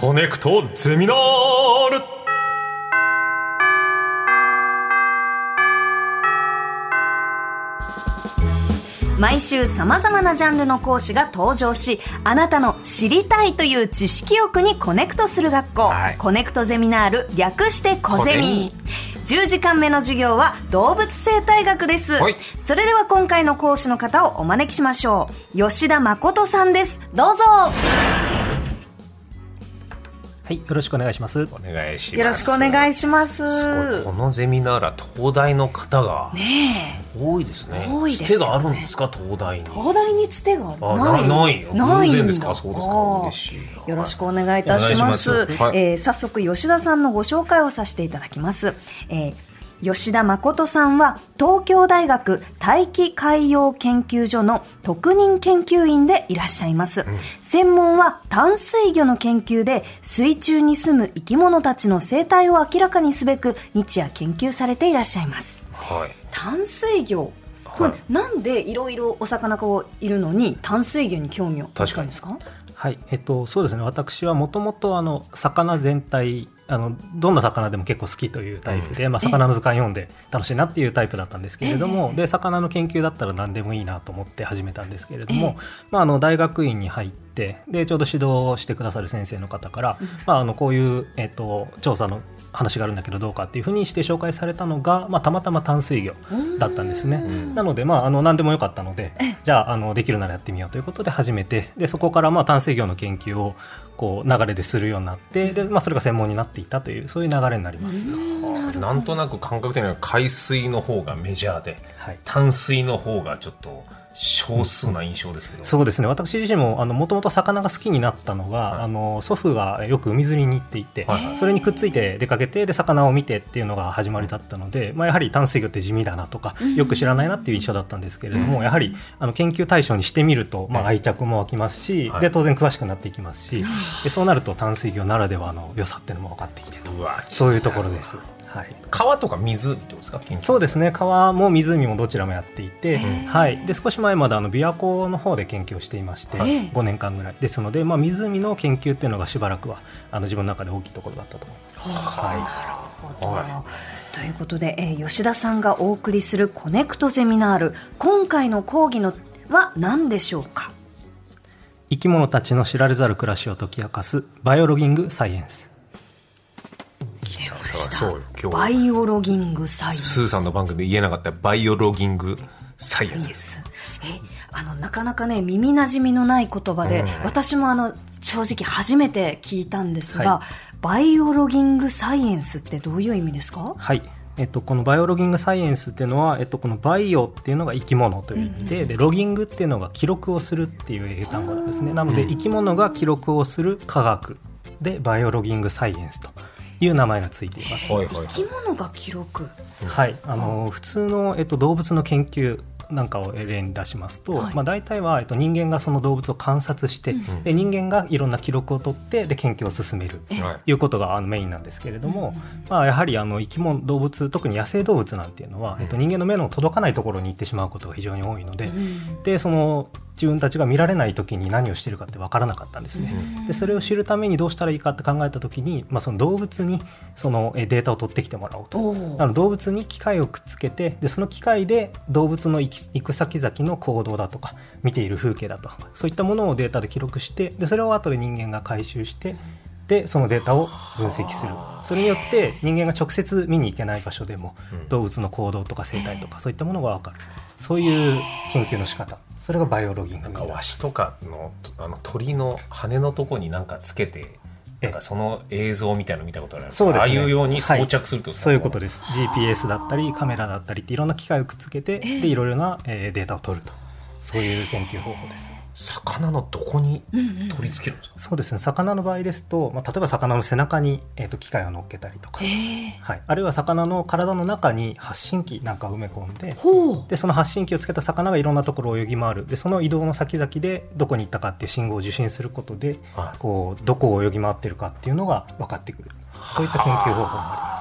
コネクトゼミナール。毎週さまざまなジャンルの講師が登場しあなたの知りたいという知識欲にコネクトする学校、はい。コネクトゼミナール略してコゼミ。10時間目の授業は動物生態学です、はい。それでは今回の講師の方をお招きしましょう。吉田誠さんです。どうぞはい、よろしくお願いします。お願いします。よろしくお願いします。すこのゼミナールは東大の方がね多いですね。多いですよね。つてがあるんですか？東大に。え東大につてが？あない。なないよ。ないんですか？そうですか。嬉しいな。よろしくお願いいたします。ます。はい。えー早速吉田さんのご紹介をさせていただきます。えー吉田誠さんは東京大学大気海洋研究所の特任研究員でいらっしゃいます。専門は淡水魚の研究で水中に住む生き物たちの生態を明らかにすべく日夜研究されていらっしゃいます。はい。淡水魚？これ、はい。なんでいろいろお魚がいるのに淡水魚に興味を持ったんですか？はい、えっと、そうですね。私はもともとあの魚全体、あのどんな魚でも結構好きというタイプで、まあ魚の図鑑読んで楽しいなっていうタイプだったんですけれども、で魚の研究だったら何でもいいなと思って始めたんですけれども、まああの大学院に入って、でちょうど指導してくださる先生の方から、まああのこういうえっと調査の話があるんだけどどうかっていうふうにして紹介されたのが、まあたまたま淡水魚だったんですね。なので、まあ、あの何でもよかったのでじゃああのできるならやってみようということで始めてでそこからまあ淡水魚の研究をこう流れでするようになってで、まあ、それが専門になっていったというそういう流れになります。なんとなく感覚的には海水の方がメジャーではい。淡水の方がちょっと少数な印象ですけど、そうですね。私自身ももともと魚が好きになったのが、はい。あの祖父がよく海釣りに行っていて、はい。はいそれにくっついて出かけてで魚を見てっていうのが始まりだったので、まあ、やはり淡水魚って地味だなとか、よく知らないなっていう印象だったんですけれども、やはりあの研究対象にしてみると、まあ、愛着も湧きますし、はい。で当然詳しくなっていきますし、でそうなると淡水魚ならではの良さっていうのも分かってきてと。うわそういうところです。はい。川とか湖ってことですか？研究そうですね。川も湖もどちらもやっていて、んはい、で少し前まであの琵琶湖の方で研究をしていまして、ええ。5年間ぐらい。ですので、まあ、湖の研究っていうのがしばらくはあの自分の中で大きいところだったと思います。はい。はということで、えー吉田さんがお送りするコネクトゼミナール今回の講義のは何でしょうか？生き物たちの知られざる暮らしを解き明かすバイオロギングサイエンスそうよ今日バイオロギングサイエンス。スーさんの番組で言えなかったバイオロギングサイエンス。えあのなかなかね耳なじみのない言葉で、うん。私もあの正直初めて聞いたんですが、はバイオロギングサイエンスってどういう意味ですか？はい。えっと、このバイオロギングサイエンスっていうのは、えっと、このバイオっていうのが生き物という意味で,、でロギングっていうのが記録をするっていう英単語なんですね。なので生き物が記録をする科学でバイオロギングサイエンスという名前がついています、はいはいはい。生き物が記録。はい、あの普通の、えっと、動物の研究なんかを例に出しますと、はい。まあ、大体は、えっと、人間がその動物を観察して、で人間がいろんな記録を取ってで研究を進める。はい。いうことがあのメインなんですけれども、まあ、やはりあの生き物動物特に野生動物なんていうのは、えっと、人間の目の届かないところに行ってしまうことが非常に多いので,、でその自分たちが見られない時に何をしてるかって分からなかったんですね。でそれを知るためにどうしたらいいかって考えた時に、まあ、その動物にそのえデータを取ってきてもらおうと。あの動物に機械をくっつけてでその機械で動物の行き行く先々の行動だとか見ている風景だとかそういったものをデータで記録してでそれを後で人間が回収してでそのデータを分析する。それによって人間が直接見に行けない場所でもうん。動物の行動とか生態とかそういったものが分かる。そういう研究の仕方それがバイオロギングなんかワシとかのあの鳥の羽のとこになんかつけてなんかその映像みたいなの見たことある。そうですね。ああいうように装着すると、そういうことです。GPS だったりカメラだったりっていろんな機械をくっつけてでいろいろな、えーデータを取ると。そういう研究方法です魚のどこに取り付けるんですか、そうですね。魚の場合ですと、まあ、例えば魚の背中に、えー、と機械を乗っけたりとか、はい、あるいは魚の体の中に発信機なんかを埋め込んでほう。でその発信機をつけた魚がいろんなところを泳ぎ回る。でその移動の先々でどこに行ったかっていう信号を受信することで、はい。こうどこを泳ぎ回ってるかっていうのが分かってくる。そういった研究方法もあります。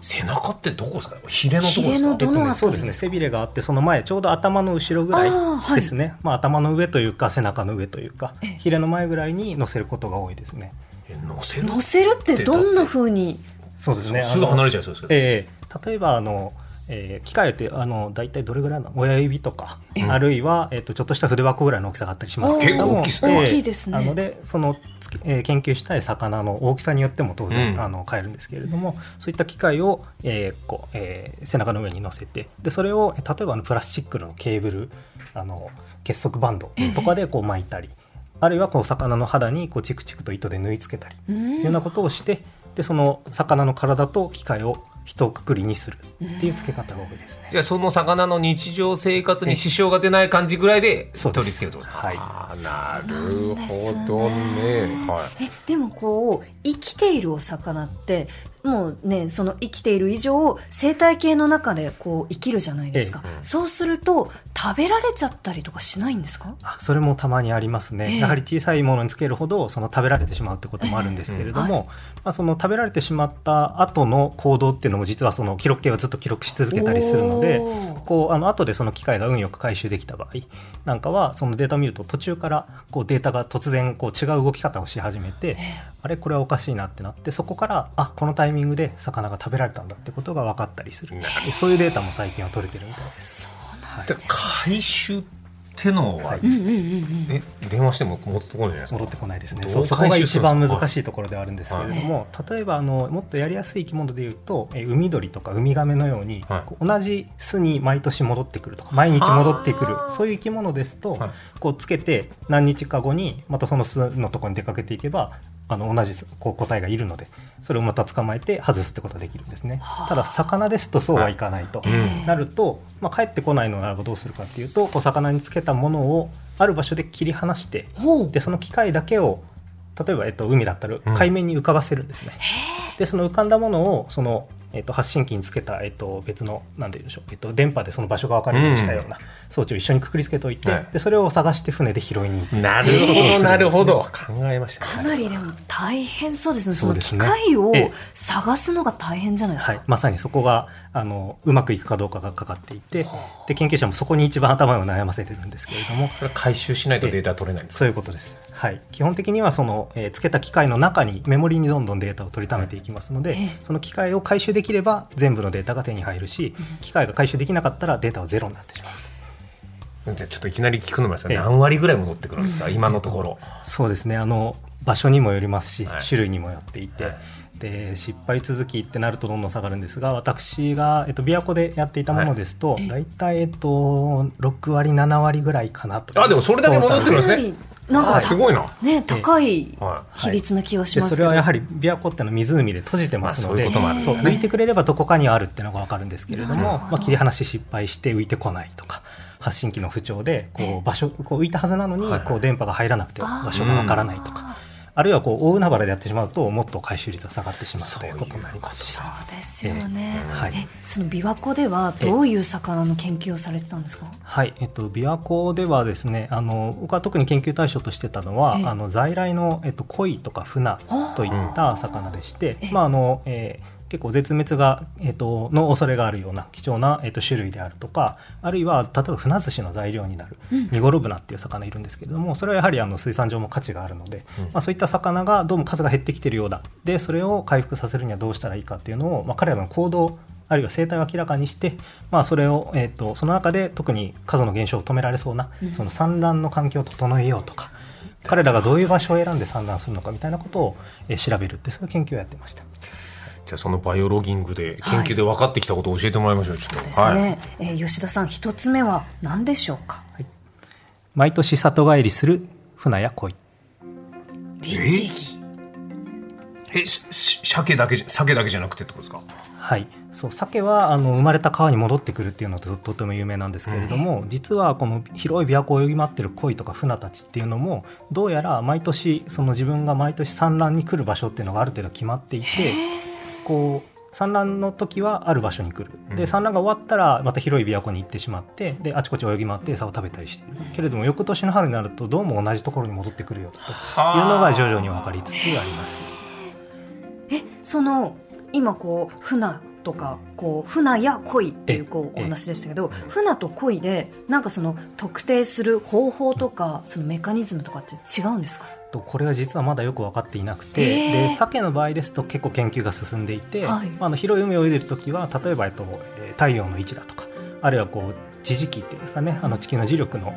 背中ってどこですか？ヒレのとこですか？ヒレのどのね、そうですね。背びれがあってその前ちょうど頭の後ろぐらいあーはい。ですね、まあ、頭の上というか背中の上というかヒレの前ぐらいに乗せることが多いですね。え乗せる乗せるってどんな風に？そうですね。すぐ離れちゃいそうですけど、ええ。例えばあの、えー機械ってあの大体どれぐらいなの？親指とか、あるいは、えー、とちょっとした筆箱ぐらいの大きさがあったりします。けれども結構大きいっすね。大きいですね。なのでそのえー研究したい魚の大きさによっても当然、うん。あの変えるんですけれどもそういった機械を、えーこうえー背中の上に乗せてでそれをえー例えばあのプラスチックのケーブルあの結束バンドとかでこう巻いたり、あるいはこう魚の肌にこうチクチクと糸で縫い付けたりういうようんなことをしてでその魚の体と機械を一括りにするっていう付け方が多いですね。じゃあその魚の日常生活に支障が出ない感じぐらいでそうです。取り付けるってことですか。はい。なるほどね。はい。えでもこう生きているお魚ってもうねその生きている以上生態系の中でこう生きるじゃないですか、ええ。そうすると食べられちゃったりとかしないんですか？あそれもたまにありますね、ええ。やはり小さいものにつけるほどその食べられてしまうってこともあるんですけれども、まあ、その食べられてしまった後の行動っていうのも実はその記録計はずっと記録し続けたりするのでこうあの後でその機械が運よく回収できた場合なんかはそのデータを見ると途中からこうデータが突然こう違う動き方をし始めてあれこれはおかしいなってなってそこからあこのタイミングで魚が食べられたんだってことが分かったりする。そういうデータも最近は取れてるみたいです。そうなんはい。で回収ってのは、はい。え電話しても戻ってこないじゃないですか？戻ってこないですね。そこが一番難しいところではあるんですけれども、例えばあのもっとやりやすい生き物でいうとえー海鳥とかウミガメのように、はい。同じ巣に毎年戻ってくるとか毎日戻ってくるはあそういう生き物ですと、はい。こうつけて何日か後にまたその巣のところに出かけていけばあの同じこう個体がいるのでそれをまた捕まえて外すってことができるんですね。はあ。ただ魚ですとそうはいかないと、うん。なると、まあ、帰ってこないのならばどうするかっていうとこう魚につけたものをある場所で切り離してでその機械だけを例えば、えっと、海だったらうん。海面に浮かばせるんですね、でその浮かんだものをその、えっと、発信機につけた、えっと、別のなんて言うんでしょう、えっと、電波でその場所が分かるようにしたような装置を一緒にくくりつけておいて、はい。でそれを探して船で拾いに行く。なるほど。なるほど考えましたかなりでも大変そうですね。その機そうですね。械をええ。探すのが大変じゃないですか、はい、まさにそこがあのうまくいくかどうかがかかっていてで研究者もそこに一番頭を悩ませてるんですけれどもそれは回収しないとデータ取れないんですそういうことです、はい、基本的にはその、えーつけた機械の中にメモリにどんどんデータを取りためていきますので、ええ。その機械を回収できれば全部のデータが手に入るし、機械が回収できなかったらデータはゼロになってしまう。じゃあちょっといきなり聞くのもですがええ。何割ぐらい戻ってくるんですか、今のところ、そうですね。あの場所にもよりますし、はい。種類にもよっていて、はい。で失敗続きってなるとどんどん下がるんですが私が、えっと、琵琶湖でやっていたものですと、はい。大体、えっと、6割7割ぐらいかなと。あでもそれだけ戻ってるんですね。かなんかあすごいな。ね高いは比率な気がしでますけど、それはやはり琵琶湖ってのは湖で閉じてますので、まあそう浮いてくれればどこかにあるっていうのが分かるんですけれども、まあ、切り離し失敗して浮いてこないとか発信機の不調でこう場所こう浮いたはずなのにはい。はいこう電波が入らなくて場所が分からないとか、あるいはこう大海原でやってしまうともっと回収率が下がってしまうということになります。そうですよね、ええ。はい。えその琵琶湖ではどういう魚の研究をされてたんですか？はい、えっと、琵琶湖ではですねあの僕は特に研究対象としてたのは、ええ。あの在来の、えっと、鯉とか船といった魚でして、ええ。まああのえー結構絶滅が、えっと、の恐れがあるような貴重な、えっと、種類であるとかあるいは例えば船寿司の材料になるうん。ニゴロブナっていう魚いるんですけれどもそれはやはりあの水産上も価値があるので、うん。まあ、そういった魚がどうも数が減ってきてるようだ。でそれを回復させるにはどうしたらいいかっていうのを、まあ、彼らの行動あるいは生態を明らかにして、まあ、それを、えー、とその中で特に数の減少を止められそうな、うん。その産卵の環境を整えようとか彼らがどういう場所を選んで産卵するのかみたいなことを、えー調べるってそういう研究をやってました。じゃあそのバイオロギングで研究で分かってきたことを教えてもらいましょう、ちょっと。ですね、えー吉田さん一つ目は何でしょうか？毎年里帰りする船や鯉律儀。え？しし鮭だけじゃ鮭だけじゃなくてってことですか？はい、そう鮭はあの生まれた川に戻ってくるっていうのととても有名なんですけれども、実はこの広い琵琶湖を泳ぎ回ってる鯉とか船たちっていうのもどうやら毎年その自分が毎年産卵に来る場所っていうのがある程度決まっていてこう産卵の時はある場所に来る。うん。で産卵が終わったらまた広い琵琶湖に行ってしまってであちこち泳ぎ回って餌を食べたりしている。けれども翌年の春になるとどうも同じところに戻ってくるよというのが徐々に分かりつつあります。えその今こう船とかこう船や鯉っていうえこうえお話でしたけど船と鯉でなんかその特定する方法とかそのメカニズムとかって違うんですか？とこれは実はまだよく分かっていなくて、えー。で鮭の場合ですと結構研究が進んでいて、はい。まあ、あの広い海を泳いでる時は例えば、えっとえー太陽の位置だとかあるいはこう地磁気っていうんですかねあの地球の磁力の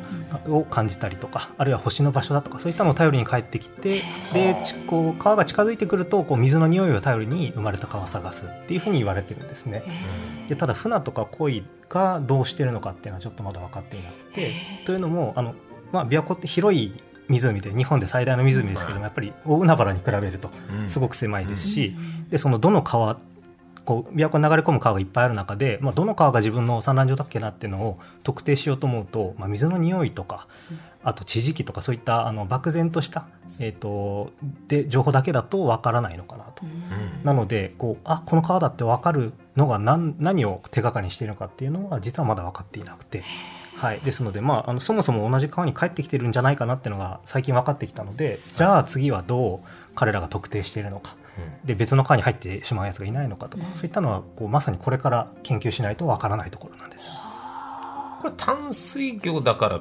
を感じたりとかあるいは星の場所だとかそういったのを頼りに帰ってきてでちこう川が近づいてくるとこう水の匂いを頼りに生まれた川を探すっていうふうに言われてるんですね。でただ船とか鯉がどうしてるのかっていうのはちょっとまだ分かっていなくてというのもあの、まあ、琵琶湖って広い湖で日本で最大の湖ですけどもやっぱり大海原に比べるとうん。すごく狭いですし、でそのどの川こう琵琶湖に流れ込む川がいっぱいある中で、まあ、どの川が自分の産卵場だっけなっていうのを特定しようと思うと、まあ、水の匂いとかあと地磁気とかそういったあの漠然とした、えー、とで情報だけだとわからないのかなと。なのでこうあこの川だって分かるのが何何を手がかりにしているのかっていうのは実はまだ分かっていなくて、はい、ですので、まあ、あのそもそも同じ川に帰ってきてるんじゃないかなっていうのが最近分かってきたのでじゃあ次はどう彼らが特定しているのか。で別の川に入ってしまうやつがいないのかとか、そういったのはこうまさにこれから研究しないと分からないところなんです。これ淡水魚だから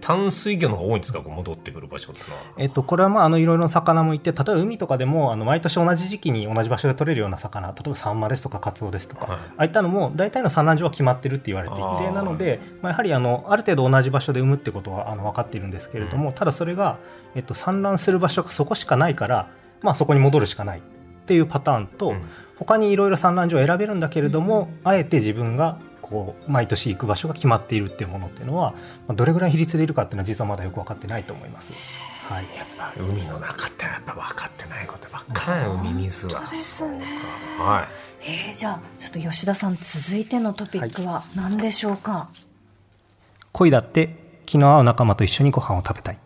淡水魚の方が多いんですか？こう戻ってくる場所ってのは。えっと、これはまああのいろいろな魚もいて例えば海とかでもあの毎年同じ時期に同じ場所で取れるような魚例えばサンマですとかカツオですとか、はい。ああいったのも大体の産卵場は決まってるって言われていてなので、まあ、やはりあのある程度同じ場所で産むってことはあの分かっているんですけれども、ただそれが、えっと、産卵する場所がそこしかないから、まあ、そこに戻るしかないっていうパターンと、うん。他にいろいろ産卵場を選べるんだけれども、あえて自分がこう毎年行く場所が決まっているっていうものっていうのは、まあ、どれぐらい比率でいるかっていうのは実はまだよく分かってないと思います。はい。やっぱ海の中ってやっぱ分かってないことばっかり海水はですね。そうか。はい。えー、じゃあちょっと吉田さん続いてのトピックは何でしょうか、恋だって気の合う仲間と一緒にご飯を食べたい。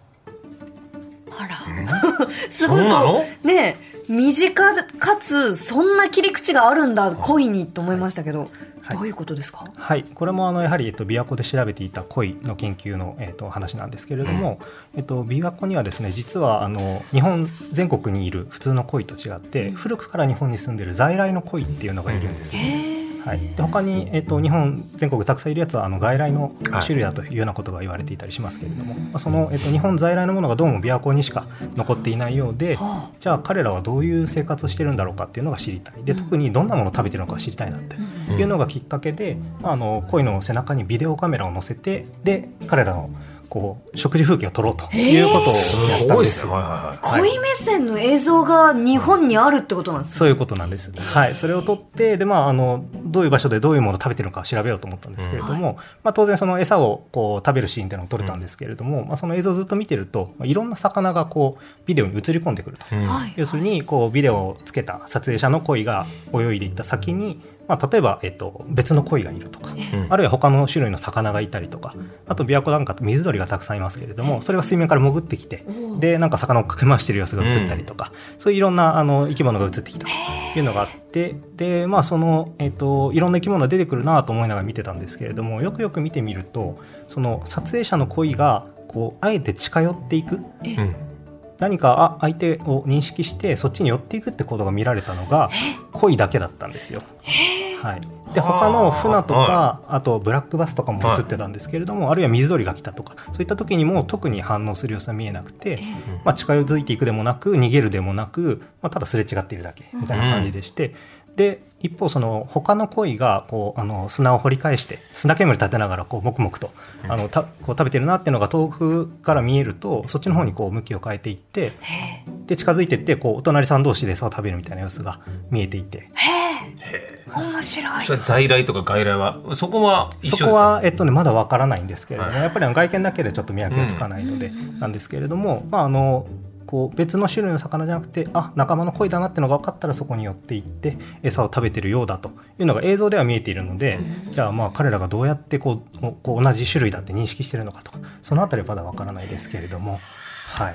あら。すごいそうなの？こうねえ短かつそんな切り口があるんだ恋にと思いましたけど、はい。どういうことですか、はい、これもあのやはり、えっと、琵琶湖で調べていた恋の研究の、えっと、話なんですけれども、えっと、琵琶湖にはですね実はあの日本全国にいる普通の恋と違って古くから日本に住んでいる在来の恋っていうのがいるんですね。はい、で他に、えっと日本全国たくさんいるやつはあの外来のはい種類だというようなことが言われていたりしますけれども、まあ、その、えっと日本在来のものがどうも琵琶湖にしか残っていないようで、はじゃあ彼らはどういう生活をしてるんだろうかっていうのが知りたい。で特にどんなものを食べてるのか知りたいなってうん。いうのがきっかけで、まあ、あの鯉の背中にビデオカメラを載せてで彼らのこう食事風景を撮ろうということをすやったんでごいですすね。はいはいはい。はい恋目線の映像が日本にあるってことなんですそういうことなんです。はい、それを取って、で、まあ、あの、どういう場所でどういうものを食べてるのか調べようと思ったんですけれども。まあ、当然、その餌をこう食べるシーンっていうのを撮れたんですけれども、まあ、その映像をずっと見てると、まあ、いろんな魚がこう、ビデオに映り込んでくると。うん。はい。要するにこうビデオをつけた撮影者の鯉が泳いでいった先に、まあ、例えば、えっと、別の鯉がいるとか、うん。あるいは他の種類の魚がいたりとかあと琵琶湖なんか水鳥がたくさんいますけれどもそれが水面から潜ってきてでなんか魚をかけ回してる様子が映ったりとか、そういういろんなあの生き物が映ってきたというのがあってで、まあそのえっといろんな生き物が出てくるなと思いながら見てたんですけれどもよくよく見てみるとその撮影者の鯉がこうあえて近寄っていく。うん。何かあ相手を認識してそっちに寄っていくって行動が見られたのが鯉だけだったんですよ。はい、ではあ。他の船とか、はあとブラックバスとかも映ってたんですけれども、あるいは水鳥が来たとかそういった時にも特に反応する様子は見えなくて、まあ、近づいていくでもなく逃げるでもなく、まあ、ただすれ違っているだけみたいな感じでして。で一方その他の鯉がこうあの砂を掘り返して砂煙立てながらこう黙々とあのたこう食べてるなっていうのが遠くから見えるとそっちの方にこう向きを変えていってで近づいていってこうお隣さん同士で餌を食べるみたいな様子が見えていて。へえ。面白い。それは在来とか外来はそこは一緒ですか？そこは、えっとね、まだわからないんですけれども、はい。やっぱり外見だけでちょっと見分けがつかないので、なんですけれども、まあ、あのこう別の種類の魚じゃなくてあ仲間の鯉だなってのが分かったらそこに寄っていって餌を食べてるようだと。いうのが映像では見えているので、じゃあまあ彼らがどうやってこうこう同じ種類だって認識してるのかとかそのあたりはまだ分からないですけれども。はい。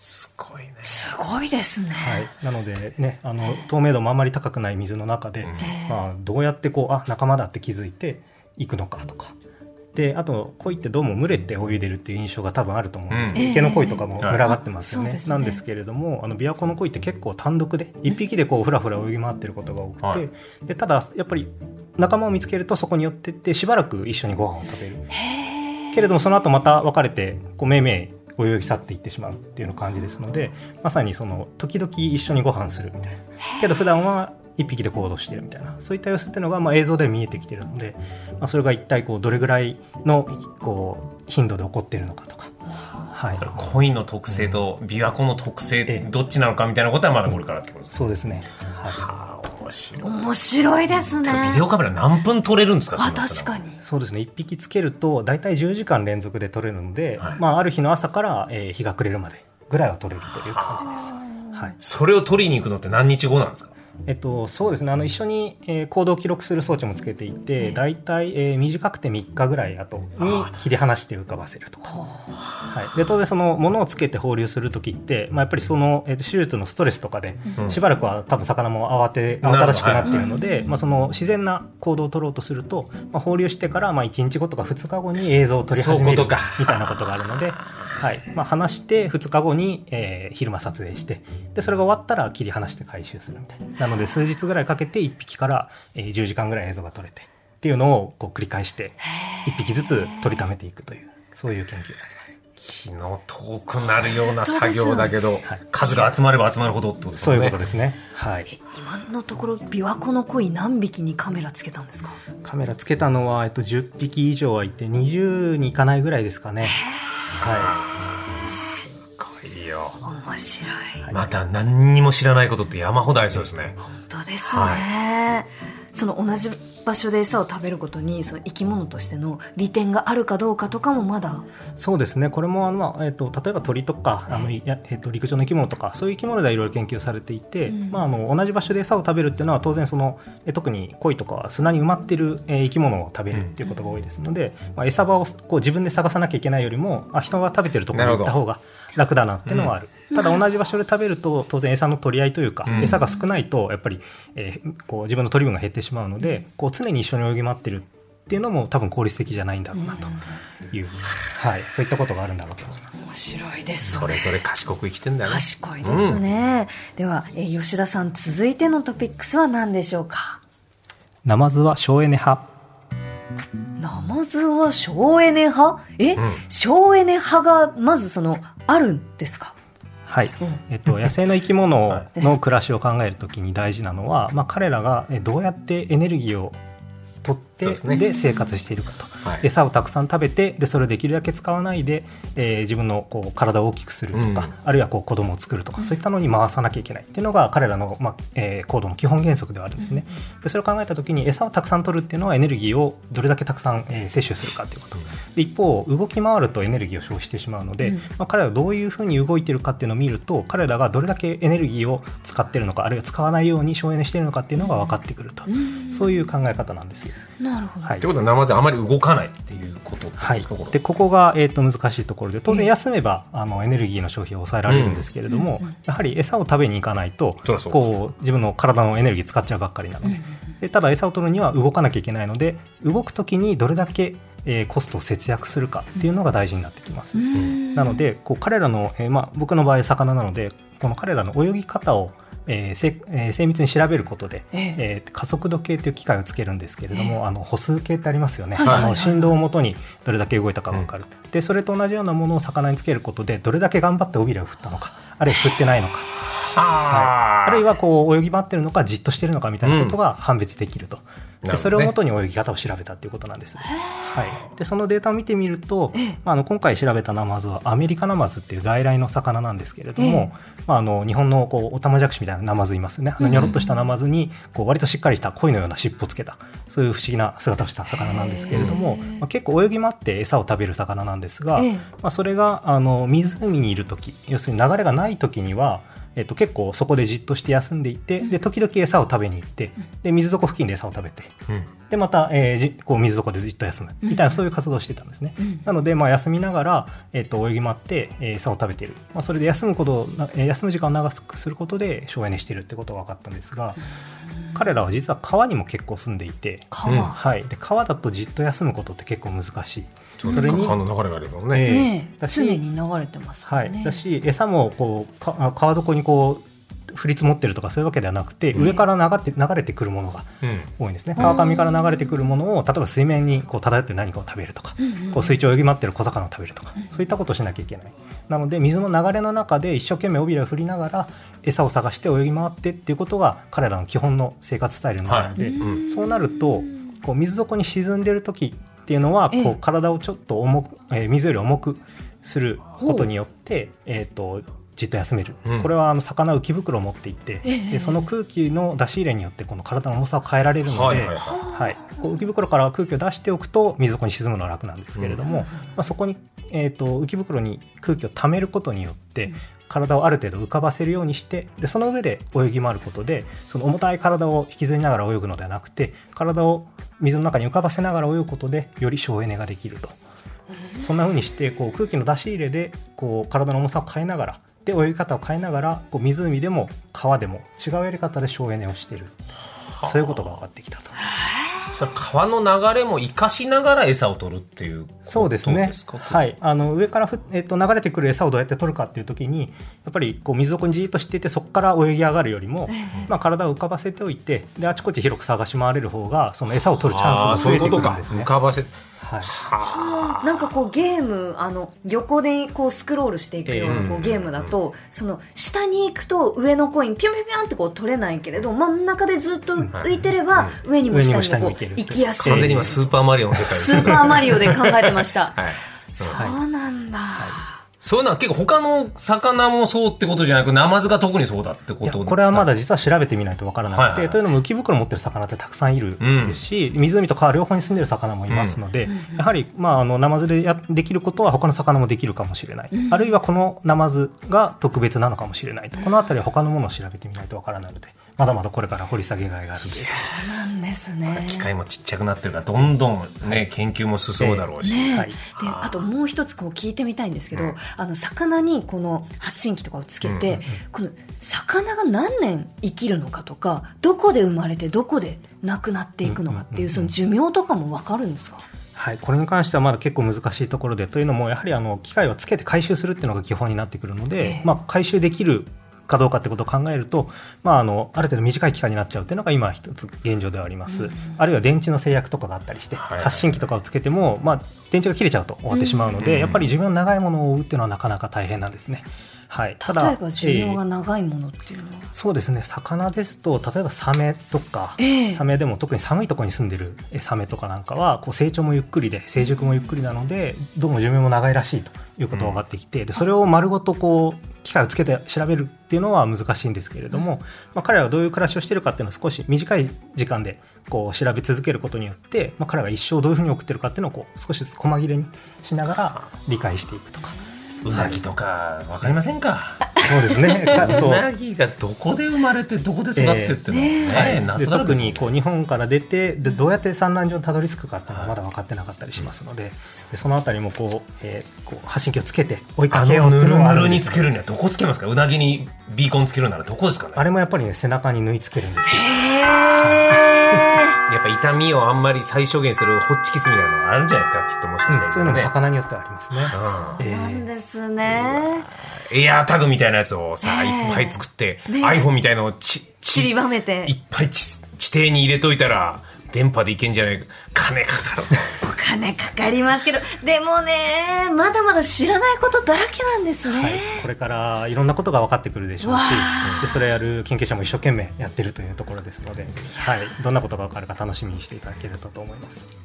すごいね。すごいですね、はい、なのでねあの透明度もあんまり高くない水の中で、うん。まあ、どうやってこうあ仲間だって気づいていくのかとかであと鯉ってどうも群れて泳いでるっていう印象が多分あると思うんですけど、うん。池の鯉とかも群がってますよね,、はい。なんですけれどもあの琵琶湖の鯉って結構単独で一匹でこうふらふら泳ぎ回ってることが多くて、はい。でただやっぱり仲間を見つけるとそこに寄ってってしばらく一緒にご飯を食べるけれどもその後また別れてこうめいめい泳ぎ去っていってしまうっていうの感じですのでまさにその時々一緒にご飯するみたいな。けど普段は一匹で行動してるみたいな。そういった様子っていうのがまあ映像で見えてきてるので、まあ、それが一体こうどれぐらいのこう頻度で起こっているのかとか、はい。それ恋の特性と琵琶湖の特性ええ。どっちなのかみたいなことはまだこれからってことですそうですね、はい。はあ面白い。面白いですね。ビデオカメラ何分撮れるんですかあ確かに。そうですね。1匹つけると大体10時間連続で撮れるので、はい。まあ、ある日の朝から、えー日が暮れるまでぐらいは撮れるという感じです。はい。それを撮りに行くのって何日後なんですか？えっと、そうですね。あの一緒に、えー行動を記録する装置もつけていて大体、えー短くて3日ぐらい後に切り離して浮かばせると。か、はい、で当然その物をつけて放流する時って、まあ、やっぱりその、えーと手術のストレスとかで、うん。しばらくは多分魚も慌て慌ただしくなっているので、まあ、その自然な行動を取ろうとすると、まあ、放流してからまあ1日後とか2日後に映像を撮り始めるみたいなことがあるので、はいまあ、離して2日後に、えー昼間撮影してでそれが終わったら切り離して回収するみたいななので数日ぐらいかけて1匹から、えー10時間ぐらい映像が撮れてっていうのをこう繰り返して1匹ずつ撮りためていくというそういう研究になります。気の遠くなるような作業だけど、はい数が集まれば集まるほどってことですそういうことですね。はい。え今のところ琵琶湖の鯉何匹にカメラつけたんですか？カメラつけたのは、えっと、10匹以上はいて、20にいかないぐらいですかね。はすごいよ。面白い。はいまた何にも知らないことって山ほどありそうですね。本当ですね、はその同じ場所で餌を食べることにその生き物としての利点があるかどうかとかもまだい。そうですね。これも、あの、まあ、えっと、例えば鳥とか、あの、えっと、陸上の生き物とか、そういう生き物ではいろいろ研究されていて、うんまあ、あの、同じ場所で餌を食べるっていうのは、当然、その、え特に鯉とかは砂に埋まってる、えー生き物を食べるっていうことが多いですので、まあ、餌場をこう自分で探さなきゃいけないよりも、あ、人が食べてるところに行った方が楽だなっていうのはある。ただ同じ場所で食べると当然餌の取り合いというか、うん。餌が少ないとやっぱり、えーこう自分の取り分が減ってしまうのでこう常に一緒に泳ぎ回ってるっていうのも多分効率的じゃないんだろうなと。いう、はい、そういったことがあるんだろうと思います。面白いですね。それぞれ賢く生きてんだよね。賢いですね、では、えー吉田さん続いてのトピックスは何でしょうか？ナマズは省エネ派。ナマズは省エネ派？え、うん。省エネ派がまずそのあるんですか？はい。うん。えっと、野生の生き物 の暮らしを考えるときに大事なのは、まあ、彼らがえどうやってエネルギーを取ってそうですね。で生活しているかと、はい。餌をたくさん食べてでそれをできるだけ使わないで、えー自分のこう体を大きくするとか、うん。あるいはこう子供を作るとか、そういったのに回さなきゃいけないっていうのが彼らの、まあえー行動の基本原則ではあるんですね。でそれを考えたときに餌をたくさん取るっていうのはエネルギーをどれだけたくさん、えー摂取するかということ。で一方動き回るとエネルギーを消費してしまうので、うん。まあ、彼らがどういうふうに動いてるかっていうのを見ると彼らがどれだけエネルギーを使ってるのかあるいは使わないように省エネしてるのかっていうのが分かってくると、うん。そういう考え方なんですよ。なるほど、はい。ってことはナマズはあまり動かないっていうことですか、これ、でここが、えー、と難しいところで当然ええ休めば、あのエネルギーの消費を抑えられるんですけれども、うんうんやはり餌を食べに行かないとこう自分の体のエネルギー使っちゃうばっかりなので,、でただ餌を取るには動かなきゃいけないので動く時にどれだけ、えーコストを節約するかっていうのが大事になってきます。うん。なのでこう彼らの、えーまあ、僕の場合魚なのでこの彼らの泳ぎ方を、えーせえー精密に調べることで、ええ。えー加速度計という機械をつけるんですけれども、あの歩数計ってありますよね、はいはいはい。あの振動をもとにどれだけ動いたか分かる、でそれと同じようなものを魚につけることでどれだけ頑張って尾びれを振ったのかあるいは振ってないのか、ははい、あるいはこう泳ぎ回ってるのかじっとしてるのかみたいなことが判別できると、なるほでどね。それをもとに泳ぎ方を調べたということなんです。はい、でそのデータを見てみると、ええ。まあ、あの今回調べたナマズはアメリカナマズっていう外来の魚なんですけれども、ええ。まあ、あの日本のこうオタマジャクシみたいなナマズいますねあのニョロっとしたナマズにこう割としっかりした鯉のような尻尾をつけたそういう不思議な姿をした魚なんですけれども、まあ、結構泳ぎ回って餌を食べる魚なんですが、ええ。まあ、それがあの湖にいる時要するに流れがない時にはえっと、結構そこでじっとして休んでいてで時々餌を食べに行ってで水底付近で餌を食べてうん。でまた、えーじこう水底でじっと休むみたいなそういう活動をしてたんですね。うん。なので、まあ、休みながら、えっと泳ぎ回って、えー餌を食べている、まあ、それで休むこと休む時間を長くすることで省エネしているってことが分かったんですが彼らは実は川にも結構住んでいて、川、うん。はい、で川だとじっと休むことって結構難しい。それにと川の流れがあるもんね、ええ。ねえだし常に流れてますもはい、だし餌もこうか川底にこう降り積もってるとかそういうわけではなくて、上から流れて流れてくるものがうん。多いんですね。川上から流れてくるものを例えば水面にこう漂って何かを食べるとか、こう水中を泳ぎ回ってる小魚を食べるとか、そういったことをしなきゃいけない。なので水の流れの中で一生懸命尾びれを振りながら餌を探して泳ぎ回ってっていうことが彼らの基本の生活スタイルになるので、うん。そうなるとこう水底に沈んでる時っていうのはええ。こう体をちょっと重く、えー水より重くすることによって、えー、とじっと休める、うん。これはあの魚は浮き袋を持っていて、ええ。でその空気の出し入れによってこの体の重さを変えられるので、はいはいはい。はい、こう浮き袋から空気を出しておくと水底に沈むのは楽なんですけれども、まあ、そこに、えー、と浮き袋に空気を溜めることによって体をある程度浮かばせるようにしてでその上で泳ぎ回ることでその重たい体を引きずりながら泳ぐのではなくて体を水の中に浮かばせながら泳ぐことでより省エネができると。そんな風にしてこう空気の出し入れでこう体の重さを変えながらで泳ぎ方を変えながらこう湖でも川でも違うやり方で省エネをしているそういうことが分かってきたと。それ川の流れも生かしながら餌を取るっていうことそうですね。ですかはい、あの上からふ、えっと流れてくる餌をどうやって取るかっていう時にやっぱりこう水底にじーっとしていてそこから泳ぎ上がるよりも、まあ、体を浮かばせておいてであちこち広く探し回れる方がその餌を取るチャンスが増えてくそういうことか。るんですね浮。かばせはい。なんかこうゲームあの横でこうスクロールしていくようなこえ。えうゲームだと、その下に行くと上のコインピョンピョンピョンってこう取れないけれど真ん中でずっと浮いてれば、上にも下にもこう行きやすい、完全に今スーパーマリオの世界ですスーパーマリオで考えてました、はい。そう。なんだ、そういうのは結構他の魚もそうってことじゃなくナマズが特にそうだってこいやとこれはまだ実は調べてみないとわからなくて、はいはいはい。というのも浮き袋持ってる魚ってたくさんいるですし、湖と川両方に住んでる魚もいますので、やはり、まあ、あのナマズでやできることは他の魚もできるかもしれない、あるいはこのナマズが特別なのかもしれないと。この辺りは他のものを調べてみないとわからないのでまだまだこれから掘り下げがいがあるんでそうなんですね。機械もちっちゃくなってるからどんどんね、研究も進むだろうし、ね。えはい。であともう一つこう聞いてみたいんですけど、うん。あの魚にこの発信機とかをつけて、うんこの魚が何年生きるのかとかどこで生まれてどこで亡くなっていくのかっていうその寿命とかも分かるんですか、はい、これに関してはまだ結構難しいところでというのもやはりあの機械をつけて回収するっていうのが基本になってくるので、ええ。まあ、回収できるかどうかってことを考えると、まあ、あのある程度短い期間になっちゃうっていうのが今一つ現状ではあります、あるいは電池の制約とかがあったりして、はい発信機とかをつけても、まあ、電池が切れちゃうと終わってしまうので、うんやっぱり寿命の長いものを追うっていうのはなかなか大変なんですね。はい、ただ例えば寿命が長いものっていうのは、そうですね。魚ですと例えばサメとか、ええ。サメでも特に寒いところに住んでるえサメとかなんかはこう成長もゆっくりで成熟もゆっくりなのでどうも寿命も長いらしいということが分かってきて、でそれを丸ごとこう機械をつけて調べるっていうのは難しいんですけれども、まあ、彼らがどういう暮らしをしているかっていうのは少し短い時間でこう調べ続けることによって、まあ、彼らが一生どういうふうに送ってるかっていうのをこう少しずつ細切れにしながら理解していくとか。うなぎとかわかりませんか、そうですね。そう。うなぎがどこで生まれてどこで育ってってのはね,、はい、特にこう日本から出てでどうやって産卵場にたどり着くかっていうのはまだ分かってなかったりしますのででそのあたりもこう、えーこう発信機をつけて追いかあけようっていうのぬるぬのはあるんでするにつけるにはどこつけますか？うなぎにビーコンつけるならどこですかね？あれもやっぱりね背中に縫い付けるんですよやっぱ痛みをあんまり最小限にするホッチキスみたいなのがあるんじゃないですか？きっともしかしたら、うんそういうのもね。魚によってはありますね。そうなんですね、エアータグみたいなやつをさ、ええ。いっぱい作って、ね。iPhone みたいのをち散りちばめて。いっぱい地地底に入れといたら電波でいけんじゃないか。金かかる。お金かかりますけど。でもねまだまだ知らないことだらけなんですね、はい、これからいろんなことが分かってくるでしょうし。わでそれやる研究者も一生懸命やってるというところですので、はい、どんなことが分かるか楽しみにしていただけるとと思います。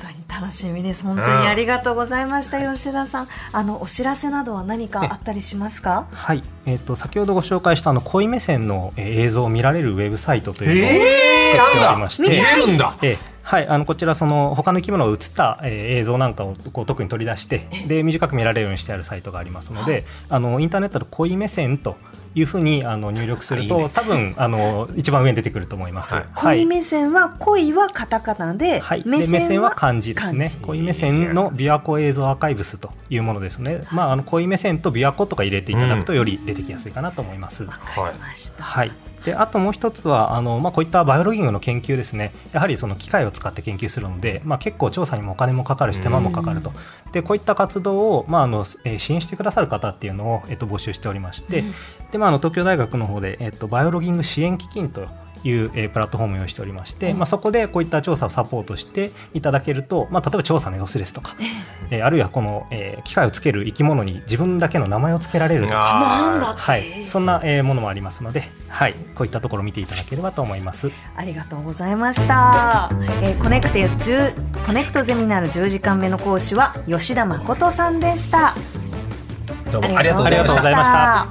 当に楽しみです。本当にありがとうございました、吉田さん。あのお知らせなどは何かあったりしますか？はい、えっ、と先ほどご紹介したあの恋目線の、えー映像を見られるウェブサイトというのを作っておりまして、見れるんだ。ええはい、あのこちらその他の生き物を映った、えー映像なんかをこう特に取り出してで短く見られるようにしてあるサイトがありますので、あのインターネットで恋目線というふうにあの入力すると多分あの一番上に出てくると思います。はい。恋目線は恋はカタカナで、はい、目線はで目線は漢字ですね。恋目線の琵琶湖映像アーカイブスというものですね、まあ、あの恋目線と琵琶湖とか入れていただくとより出てきやすいかなと思います。わかりました、はい、であともう一つはあの、まあ、こういったバイオロギングの研究ですね。やはりその機械を使って研究するので、まあ、結構調査にもお金もかかるし手間もかかると、でこういった活動を、まああのえー支援してくださる方っていうのを、えっと、募集しておりまして、でまあ、あの東京大学の方で、えっと、バイオロギング支援基金という、えー、プラットフォームを用意しておりまして、まあ、そこでこういった調査をサポートしていただけると、まあ、例えば調査の様子ですとか、えー、あるいはこの、えー、機械をつける生き物に自分だけの名前を付けられるとか、はい、そんな、えー、ものもありますので、はい、こういったところを見ていただければと思います。ありがとうございました、えー、コネクテコネクトゼミナール10時間目の講師は吉田誠さんでした。どうもありがとうございました。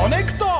コネクト